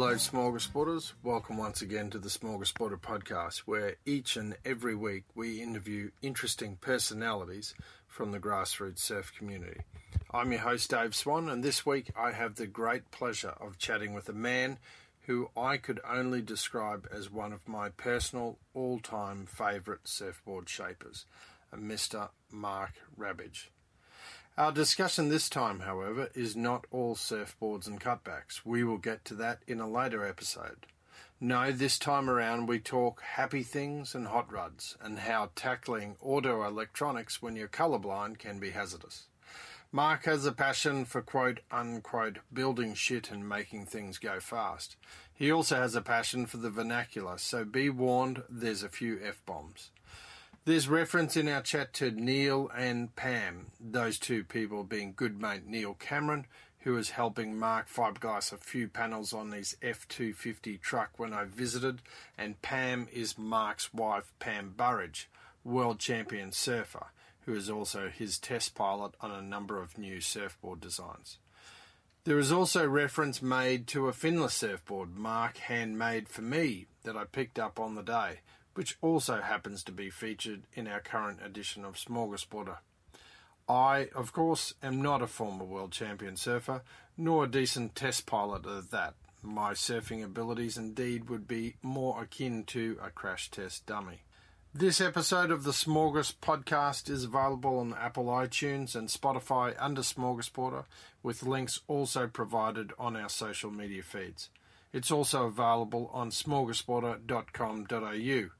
Hello, Smorgasborders. Welcome once again to the Smorgasborder podcast, where each and every week we interview interesting personalities from the grassroots surf community. I'm your host, Dave Swan, and this week I have the great pleasure of chatting with a man who I could only describe as one of my personal all time favourite surfboard shapers, Mr. Mark Rabbidge. Our discussion this time, however, is not all surfboards and cutbacks. We will get to that in a later episode. No, this time around we talk happy things and hot rods and how tackling auto electronics when you're colorblind can be hazardous. Mark has a passion for quote unquote building shit and making things go fast. He also has a passion for the vernacular, so be warned there's a few F bombs. There's reference in our chat to Neil and Pam, those two people being good mate Neil Cameron, who was helping Mark fiberglass a few panels on his F250 truck when I visited, and Pam is Mark's wife, Pam Burridge, world champion surfer, who is also his test pilot on a number of new surfboard designs. There is also reference made to a finless surfboard Mark handmade for me that I picked up on the day, which also happens to be featured in our current edition of Smorgasborder. I, of course, am not a former world champion surfer, nor a decent test pilot at that. My surfing abilities indeed would be more akin to a crash test dummy. This episode of the Smorgas podcast is available on Apple iTunes and Spotify under Smorgasborder, with links also provided on our social media feeds. It's also available on smorgasborder.com.au,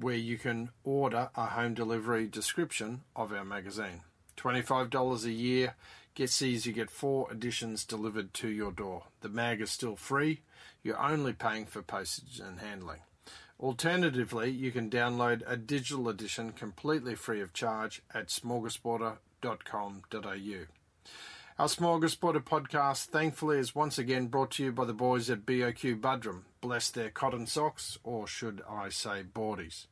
where you can order a home delivery description of our magazine. $25 a year gets these, you get four editions delivered to your door. The mag is still free, you're only paying for postage and handling. Alternatively, you can download a digital edition completely free of charge at smorgasborder.com.au. Our Smorgasborder podcast, thankfully, is once again brought to you by the boys at BOQ Buderim. Bless their cotton socks, or should I say boardies.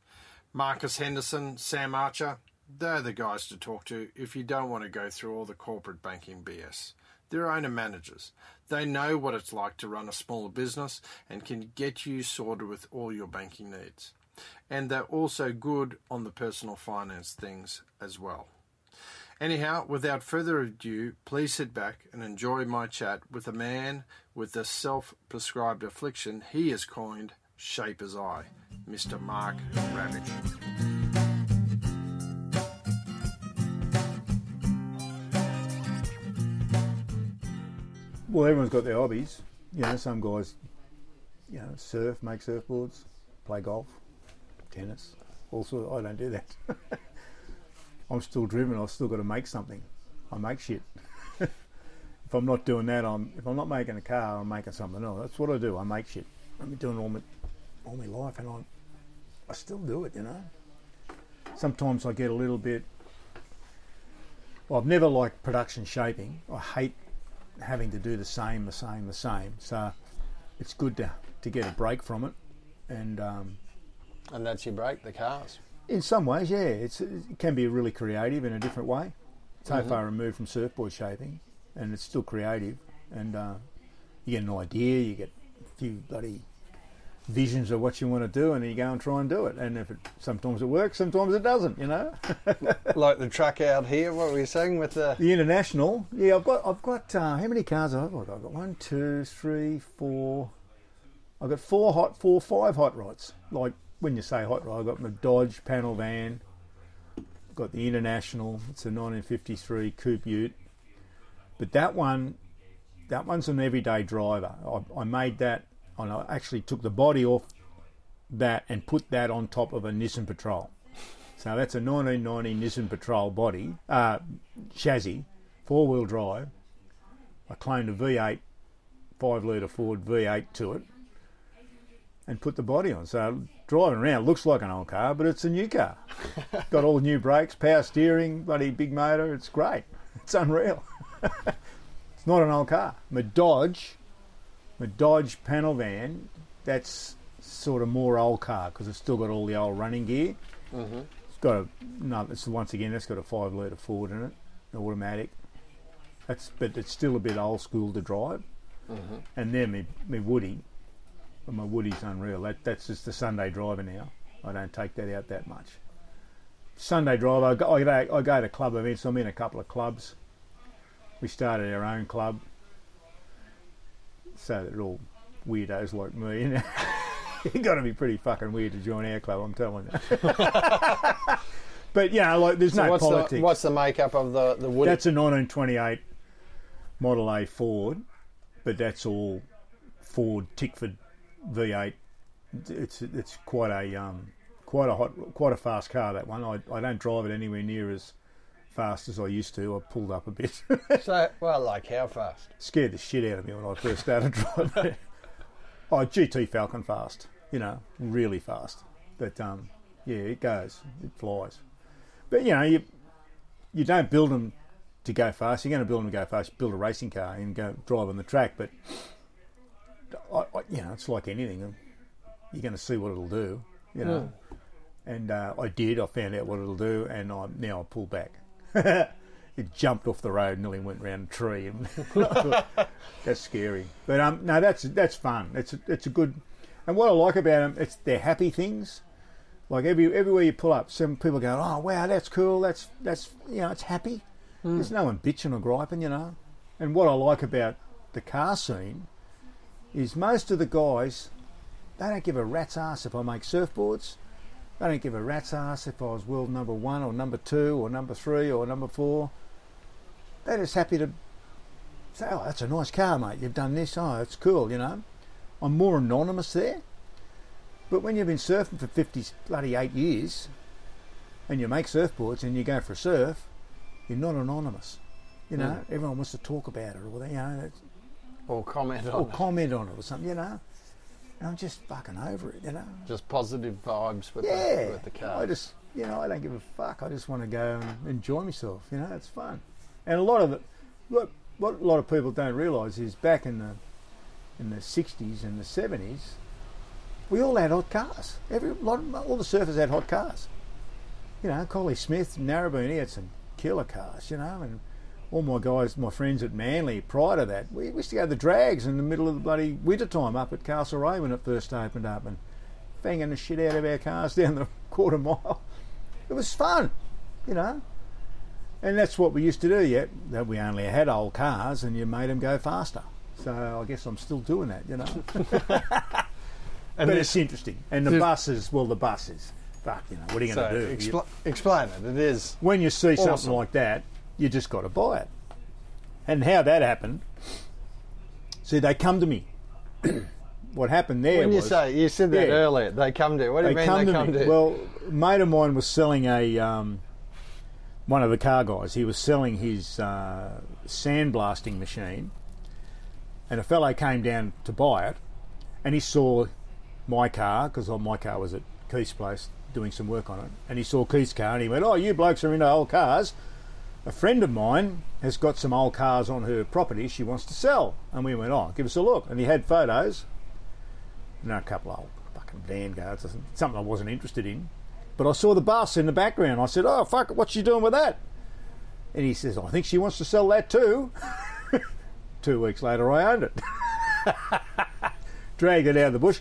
Marcus Henderson, Sam Archer, they're the guys to talk to if you don't want to go through all the corporate banking BS. They're owner managers. They know what it's like to run a smaller business and can get you sorted with all your banking needs. And they're also good on the personal finance things as well. Anyhow, without further ado, please sit back and enjoy my chat with a man with the self prescribed affliction he has coined Shaper's Eye, Mr. Mark Rabbidge. Well, everyone's got their hobbies. You know, some guys, you know, surf, make surfboards, play golf, tennis, all sorts. I don't do that. I'm still driven. I've still got to make something. I make shit. if I'm not doing that, I'm if I'm not making a car, I'm making something else. That's what I do. I make shit. I've been doing all my all my life, and I I still do it. You know. Sometimes I get a little bit. Well, I've never liked production shaping. I hate having to do the same, the same, the same. So it's good to to get a break from it, and um, And that's your break, the cars. In some ways, yeah, it's, it can be really creative in a different way. So Mm-hmm. far removed from surfboard shaping, and it's still creative. And uh, you get an idea, you get a few bloody visions of what you want to do, and you go and try and do it. And if it sometimes it works, sometimes it doesn't. You know. Like the truck out here, what were you saying with the. the international, yeah, I've got, I've got uh, how many cars have I got? I've got one, two, three, four. I've got four hot, four, five hot rods. Like when you say hot rod, I've got my Dodge panel van. Got the International. It's a 1953 Coupe Ute. But that one, that one's an everyday driver. I, I made that, and I actually took the body off that and put that on top of a Nissan Patrol. So that's a 1990 Nissan Patrol body, uh, chassis, four wheel drive. I cloned a V8, 5 litre Ford V8 to it and put the body on. So driving around looks like an old car, but it's a new car. Got all new brakes, power steering, bloody big motor. It's great. It's unreal. it's not an old car. My Dodge, my Dodge panel van, that's sort of more old car because it's still got all the old running gear. Mm-hmm. It's got a no. It's once again, it's got a five litre Ford in it, automatic. That's but it's still a bit old school to drive. Mm-hmm. And then me, me Woody, But my Woody's unreal. That that's just the Sunday driver now. I don't take that out that much. Sunday driver. I go, I go, I go to club events. I'm in a couple of clubs. We started our own club, so they're all weirdos like me. You know? you got to be pretty fucking weird to join our club. I'm telling you. but yeah, like there's So no what's politics. the what's the makeup of the the wood? That's a 1928 Model A Ford, but that's all Ford Tickford V8. It's it's quite a um, quite a hot, quite a fast car. That one. I, I don't drive it anywhere near as fast as I used to. I pulled up a bit. so well, like how fast? Scared the shit out of me when I first started driving. it. oh, GT Falcon fast. You know, really fast. But um, yeah, it goes. It flies. But you know, you you don't build them to go fast. You're going to build them to go fast. Build a racing car and go drive on the track. But I, I, you know, it's like anything. You're going to see what it'll do. You know. And uh, I did. I found out what it'll do, and I now I pull back. it jumped off the road, and nearly went round a tree, that's scary. But um, no, that's that's fun. It's a, it's a good. And what I like about them, it's they're happy things. Like every everywhere you pull up, some people go, "Oh wow, that's cool. That's that's you know, it's happy." There's no one bitching or griping, you know. And what I like about the car scene is most of the guys they don't give a rat's ass if I make surfboards. They don't give a rat's ass if I was world number one or number two or number three or number four. They're just happy to say, "Oh, that's a nice car, mate. You've done this. Oh, it's cool." You know, I'm more anonymous there. But when you've been surfing for fifty bloody eight years, and you make surfboards and you go for a surf, you're not anonymous. You know, mm. everyone wants to talk about it, or you know, Or comment or on it. comment on it or something. You know, and I'm just fucking over it. You know. Just positive vibes with Yeah, the with the car. I just, you know, I don't give a fuck. I just want to go and enjoy myself. You know, it's fun. And a lot of it, what what a lot of people don't realise is back in the in the '60s and the '70s, we all had hot cars. Every lot, all the surfers had hot cars. You know, Collie Smith, Narrabeen, he had some killer cars. You know, and all my guys, my friends at Manly, prior to that, we used to go to the drags in the middle of the bloody winter time up at Castlereagh when it first opened up, and banging the shit out of our cars down the quarter mile. It was fun, you know. And that's what we used to do, yeah. That we only had old cars and you made them go faster. So I guess I'm still doing that, you know. and but it's interesting. And the buses, well, the buses, fuck, you know, what are you so going to do? Expl- explain it. It is when you see something like that, you just got to buy it. And how that happened, see, they come to me. what happened there when you was say you said that Yeah. earlier. They come to. What do you mean come they to come me. to? Well, a mate of mine was selling a um, one of the car guys. He was selling his uh, sandblasting machine, and a fellow came down to buy it, and he saw my car because my car was at Keith's place doing some work on it, and he saw Keith's car, and he went, "Oh, you blokes are into old cars." A friend of mine has got some old cars on her property she wants to sell, and we went, "Oh, give us a look." And he had photos, and a couple of old fucking Vanguards, something I wasn't interested in. But I saw the bus in the background. I said, "Oh fuck, what's she doing with that?" And he says, "I think she wants to sell that too." Two weeks later, I owned it. Dragged it out of the bush.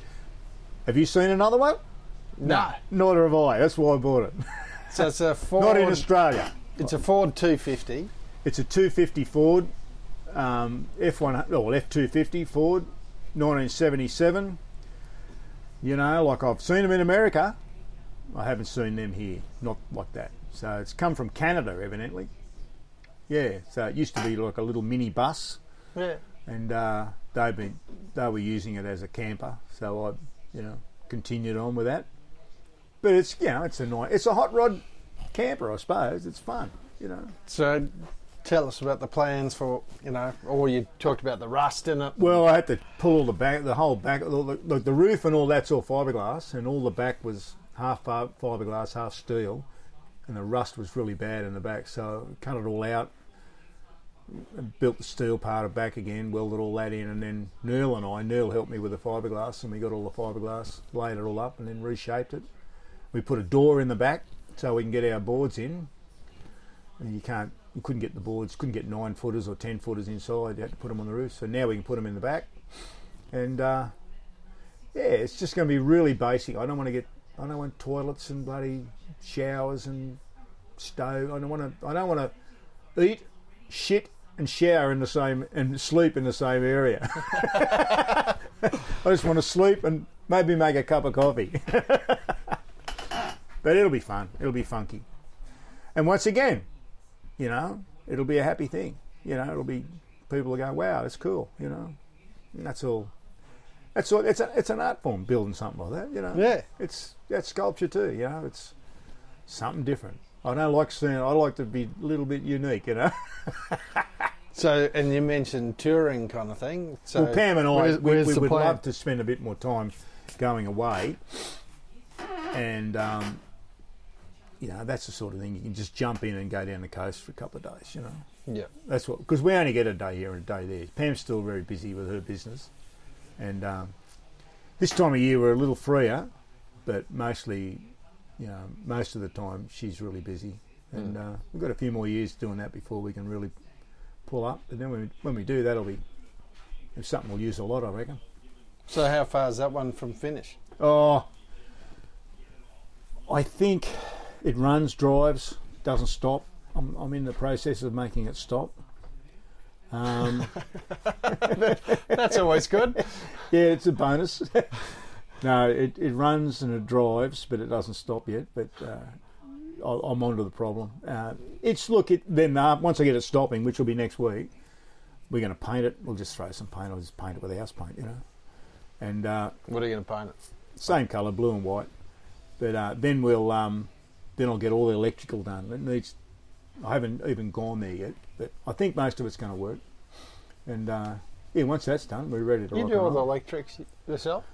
Have you seen another one? no. Neither have I. That's why I bought it. So it's a Ford. Not in Australia. It's a Ford 250. It's a 250 Ford, um, F1, or F250 Ford, 1977. You know, like I've seen them in America, I haven't seen them here, not like that. So it's come from Canada, evidently. Yeah, so it used to be like a little mini bus, Yeah. and uh, they've been they were using it as a camper. So I, you know, continued on with that. But it's you know, it's a nice, it's a hot rod camper, I suppose. It's fun, you know. So tell us about the plans for you know, or you talked about the rust in it. Well, I had to pull all the back, the whole back, all the, roof and all that's all fiberglass, and all the back was half fiberglass, half steel, and the rust was really bad in the back. So I cut it all out, built the steel part of back again, welded all that in, and then Neil and I, Neil helped me with the fiberglass, and we got all the fiberglass, laid it all up, and then reshaped it. We put a door in the back so we can get our boards in. And you can't, you couldn't get the boards, couldn't get nine footers or ten footers inside. You had to put them on the roof. So now we can put them in the back, and uh, yeah, it's just going to be really basic. I don't want to get. I don't want toilets and bloody showers and stove. I don't want to. I don't want to eat, shit, and shower in the same and sleep in the same area. I just want to sleep and maybe make a cup of coffee. but it'll be fun. It'll be funky. And once again, you know, it'll be a happy thing. You know, it'll be people will go, "Wow, that's cool." You know, and that's all. That's all. It's a, it's an art form building something like that. You know. Yeah. It's that's sculpture too. You know, it's something different. I don't like seeing. I like to be a little bit unique. You know. So, and you mentioned touring kind of thing. So, well, Pam and I, where's- we, where's we the would plan? love to spend a bit more time going away, and um, you know that's the sort of thing you can just jump in and go down the coast for a couple of days. You know, Yeah. that's what because we only get a day here and a day there. Pam's still very busy with her business, and um, this time of year we're a little freer, but mostly, you know, most of the time she's really busy, and uh, we've got a few more years doing that before we can really pull up. And then when we, when we do, that'll be something we'll use a lot, I reckon. So, how far is that one from finish? Oh, I think it runs, drives, doesn't stop. I'm, I'm in the process of making it stop. Um, That's always good. yeah, it's a bonus. no, it, it runs and it drives, but it doesn't stop yet. But uh, I- I'm onto the problem. Uh, it's look, it, then uh, once I get it stopping, which will be next week, we're going to paint it. We'll just throw some paint. I'll just paint it with house paint, you know. And uh, What are you going to paint it? same colour, blue and white. But uh, then we'll um, then I'll get all the electrical done. It needs. I haven't even gone there yet, but I think most of it's going to work. And uh, yeah, once that's done, we're ready to You do all the electrics yourself?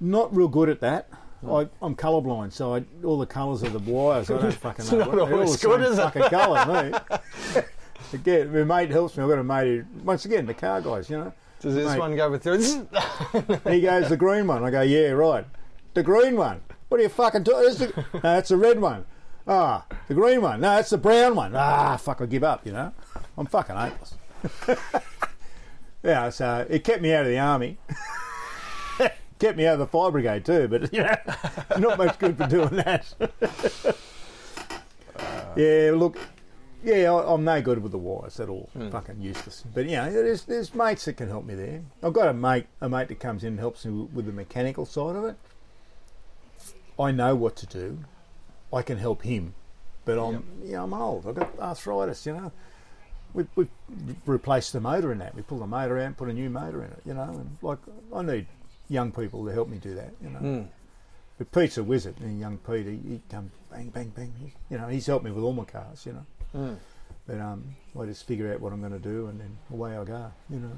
Not real good at that. I, I'm colourblind, so I, all the colours of the wires, I don't fucking It's know. not all always the good, is it? fucking colour, mate. Again, my mate helps me. I've got a mate who, once again, the car guys, you know. Does this Mate. one go with yours? He goes, the green one. I go, yeah, right. The green one. What are you fucking talking? The, no, that's the red one. Ah, the green one. No, that's the brown one. Ah, fuck, I give up, you know. I'm fucking hopeless. yeah, so it kept me out of the army. kept me out of the fire brigade too, but, you know, not much good for doing that. yeah, look, yeah, I, I'm no good with the wires at all. Fucking useless. But you know, there's there's mates that can help me there. I've got a mate a mate that comes in and helps me with the mechanical side of it. I know what to do. I can help him, but I'm you know I'm old. I've got arthritis. You know, we we replaced the motor in that. We pulled the motor out, and put a new motor in it. You know, and like I need young people to help me do that. You know. Hmm. But Pete's a wizard, and young Pete, he, he come bang, bang, bang. He, you know, he's helped me with all my cars, you know. Mm. But um, I just figure out what I'm going to do, and then away I go, you know.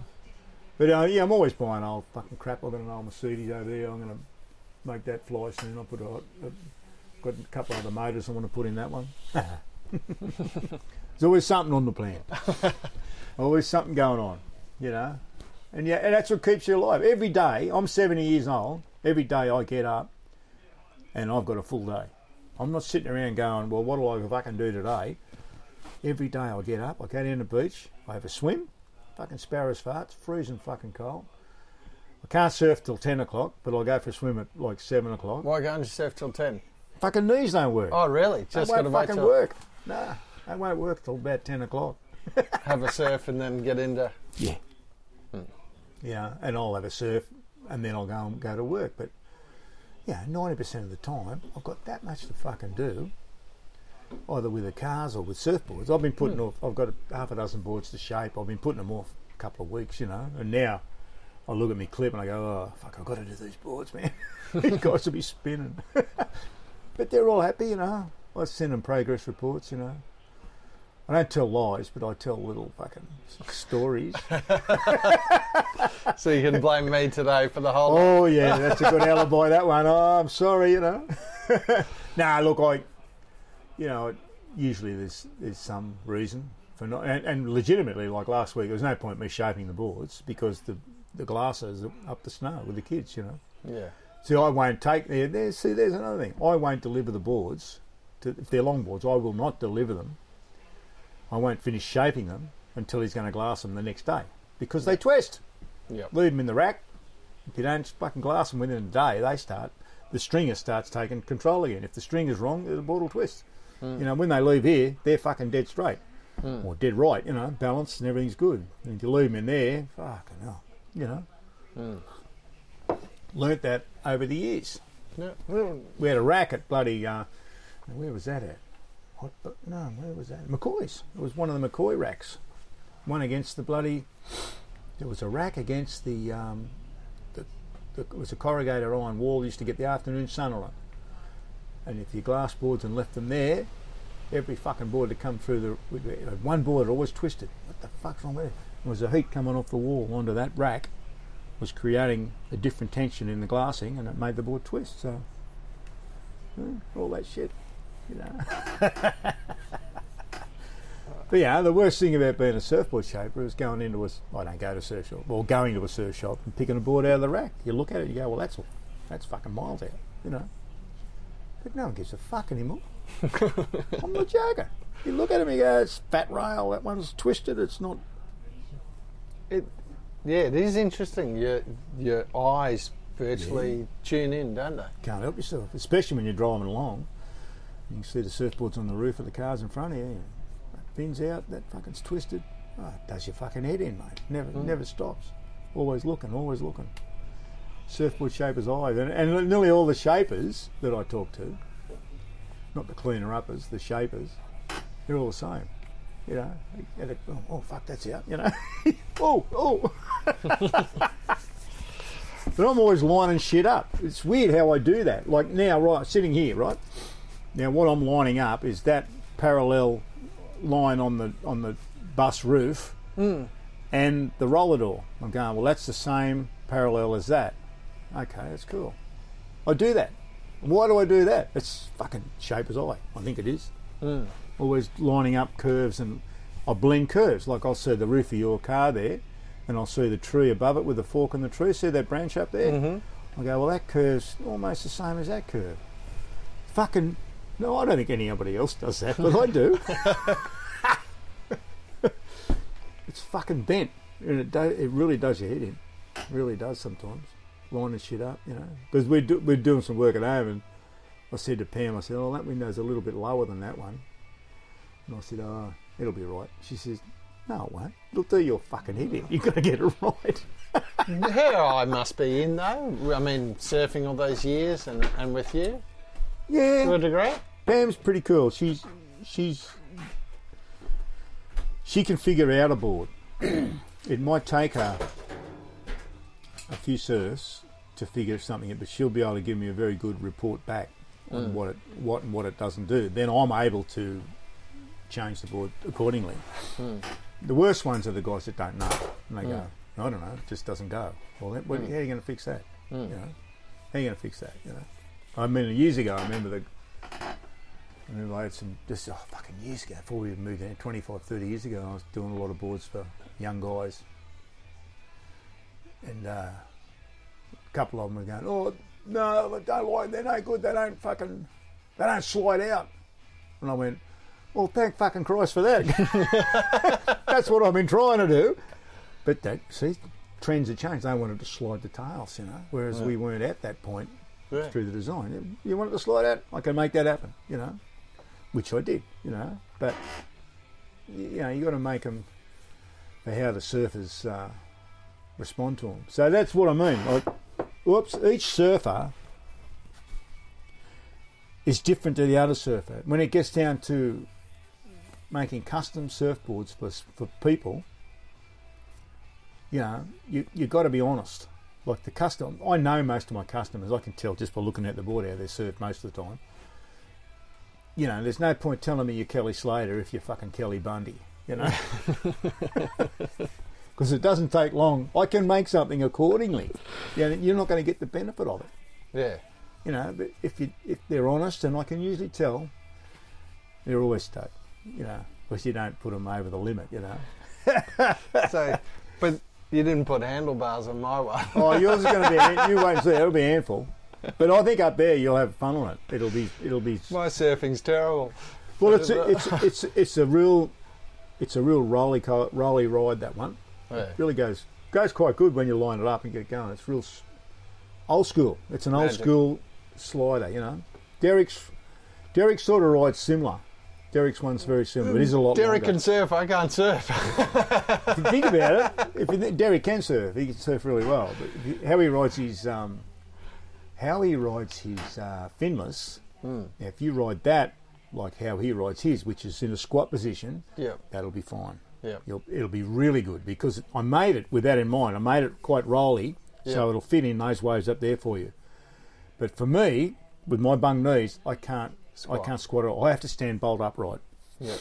But uh, yeah, I'm always buying old fucking crap. I've got an old Mercedes over there. I'm going to make that fly soon. I'll put a, a got a couple of other motors I want to put in that one. There's always something on the plan. always something going on, you know. And yeah, and that's what keeps you alive. Every day, I'm 70 years old. Every day I get up, and I've got a full day. I'm not sitting around going, well, what do I fucking do today? Every day I get up, I go down the beach, I have a swim, fucking sparrows farts, freezing fucking cold. I can't surf till 10 o'clock, but I'll go for a swim at like 7 o'clock. Why go and surf till 10? Fucking knees don't work. Oh, really? Just got to wait fucking till work. Nah, they won't work till about 10 o'clock. have a surf and then get into. Yeah. Hmm. Yeah, and I'll have a surf and then I'll go and go to work. But yeah, ninety percent of the time I've got that much to fucking do. Either with the cars or with surfboards. I've been putting hmm. off I've got a half a dozen boards to shape. I've been putting them off a couple of weeks, you know. And now I look at my clip and I go, Oh fuck, I've got to do these boards, man. these guys will be spinning. but they're all happy, you know. I send them progress reports, you know. I don't tell lies, but I tell little fucking stories. So you can blame me today for the whole. Oh yeah, that's a good alibi. That one. Oh, I'm sorry, you know. nah, look, I, you know, usually there's there's some reason for not, and, and legitimately, like last week, there was no point me shaping the boards because the the glasses up the snow with the kids, you know. Yeah. See, I won't take there. There, see, there's another thing. I won't deliver the boards. To, if they're long boards, I will not deliver them. I won't finish shaping them until he's going to glass them the next day because they twist. Yep. Leave them in the rack, If you don't fucking glass them within a day, they start. The stringer starts taking control again. If the string is wrong, the board will twist. Hmm. You know, when they leave here, they're fucking dead straight hmm. or dead right. You know, balanced and everything's good. And if you leave them in there, fucking hell. You know, hmm. Learnt that over the years. We had a rack at bloody. Uh, where was that at? What? the- No, where was that? McCoy's. It was one of the McCoy racks. One against the bloody. There was a rack against the. Um, the, the it was a corrugated iron wall. Used to get the afternoon sun on it. And if you glass boards and left them there, every fucking board that come through the one board always twisted. What the fuck's wrong with it? There was a heat coming off the wall onto that rack, was creating a different tension in the glassing, and it made the board twist. So Hmm, all that shit, you know. but yeah, the worst thing about being a surfboard shaper is going into a. I don't go to a surf shop, or going to a surf shop and picking a board out of the rack. You look at it, you go, well, that's that's fucking miles out, you know. But no one gives a fuck anymore. I'm not joking. You look at him, you go, it's fat rail. That one's twisted. It's not. it, yeah, it is interesting. Your your eyes virtually tune in, don't they? Can't help yourself, especially when you're driving along. You can see the surfboards on the roof of the cars in front of you. That pin's out, that fucking's twisted. Oh, it does your fucking head in, mate. Never, hmm. never stops. Always looking, always looking. Surfboard shapers' eyes, and, and nearly all the shapers that I talk to, not the cleaner uppers, the shapers, they're all the same. You know, oh, fuck, that's out. You know, oh oh. But I'm always lining shit up. It's weird how I do that. Like now, right, sitting here, right now, what I'm lining up is that parallel line on the on the bus roof hmm. and the roller door. I'm going, well, that's the same parallel as that. Okay, that's cool. I do that. Why do I do that? It's fucking shaper's eye. I think it is. Hmm. Always lining up curves and I blend curves. Like I'll see the roof of your car there, and I'll see the tree above it with the fork in the tree. See that branch up there? Mm-hmm. I go, well, that curve's almost the same as that curve. Fucking no, I don't think anybody else does that, but I do. it's fucking bent, and it do, it really does your head in. It really does sometimes. Lining shit up, you know. Because we do, we're doing some work at home, and I said to Pam, I said, "Oh, that window's a little bit lower than that one." And I said, "Oh, it'll be right." She says, "No, it won't. It'll do your fucking head in. You've got to get it right." Her I must be in though. I mean, surfing all those years and, and with you yeah, to a degree. Pam's pretty cool. She's she's she can figure out a board. it might take her a few surfs to figure something out, but she'll be able to give me a very good report back on mm. what it what and what it doesn't do. Then I'm able to change the board accordingly. The worst ones are the guys that don't know, and they go, hmm. "I don't know, it just doesn't go." Well, then, what, hmm. how are you going to fix that? Hmm. You know, how are you going to fix that? You know, I mean, years ago, I remember the I remember I had some, just oh, fucking years ago, before we moved in, 25, 30 years ago, I was doing a lot of boards for young guys. And uh, a couple of them were going, oh, no, I don't like, they're no good, they don't fucking, they don't slide out. And I went, well, thank fucking Christ for that. That's what I've been trying to do. But that, see, trends have changed. They wanted to slide the tails, you know, whereas we weren't at that point Yeah. through the design. You want it to slide out? I can make that happen, you know, which I did, you know. But you know, you got to make them for how the surfers uh, respond to them. So that's what I mean. Like, whoops, each surfer is different to the other surfer. When it gets down to making custom surfboards for for people, you know, you you got to be honest. Like the custom, I know most of my customers. I can tell just by looking at the board how they surf most of the time. You know, there's no point telling me you're Kelly Slater if you're fucking Kelly Bundy. You know, because it doesn't take long. I can make something accordingly. You know, you're not going to get the benefit of it. Yeah. You know, but if you if they're honest, and I can usually tell, they're always stoked. You know, because you don't put them over the limit. You know. So, but you didn't put handlebars on my one. Oh, yours is going to be. A, you won't see. It'll be a handful. But I think up there you'll have fun on it. It'll be. It'll be. My surfing's terrible. Well, it's a, it's it's it's a real, it's a real rolly rolly ride. That one Yeah. really goes goes quite good when you line it up and get it going. It's real old school. It's an old Magic. school slider, you know. Derek's Derek sort of rides similar. Derek's one's very similar. It is a lot Derek longer. can surf. I can't surf. if you think about it, if you think, Derek can surf, he can surf really well. But if you, how he rides his um, how he rides his uh, finless, Now, if you ride that like how he rides his, which is in a squat position, Yep. that'll be fine. Yep. You'll, it'll be really good because I made it with that in mind. I made it quite rolly, so it'll fit in those waves up there for you. But for me, with my bung knees, I can't. Squat. I can't squat at all. I have to stand bolt upright Yep.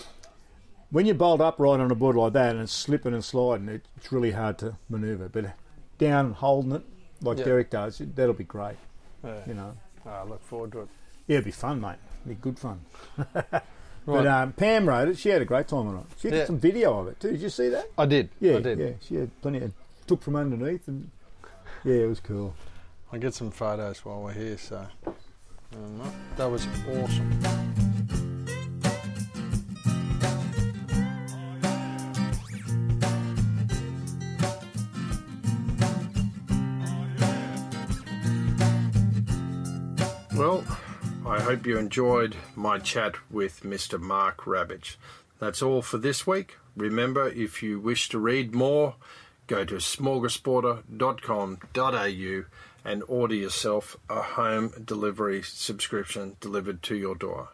when you're bolt upright on a board like that and it's slipping and sliding, it's really hard to manoeuvre. But down and holding it like Yeah. Derek does, that'll be great. Yeah. You know, I look forward to it. yeah, it'd be fun, mate. It'd be good fun. Right. But um, Pam rode it. She had a great time on it. She did Yeah. some video of it too. Did you see that? I did. Yeah, I did. yeah. She had plenty of took from underneath and yeah, it was cool. I'll get some photos while we're here. So um, that was awesome. Well, I hope you enjoyed my chat with Mr. Mark Rabbidge. That's all for this week. Remember, if you wish to read more, go to smorgasborder.com.au and order yourself a home delivery subscription delivered to your door.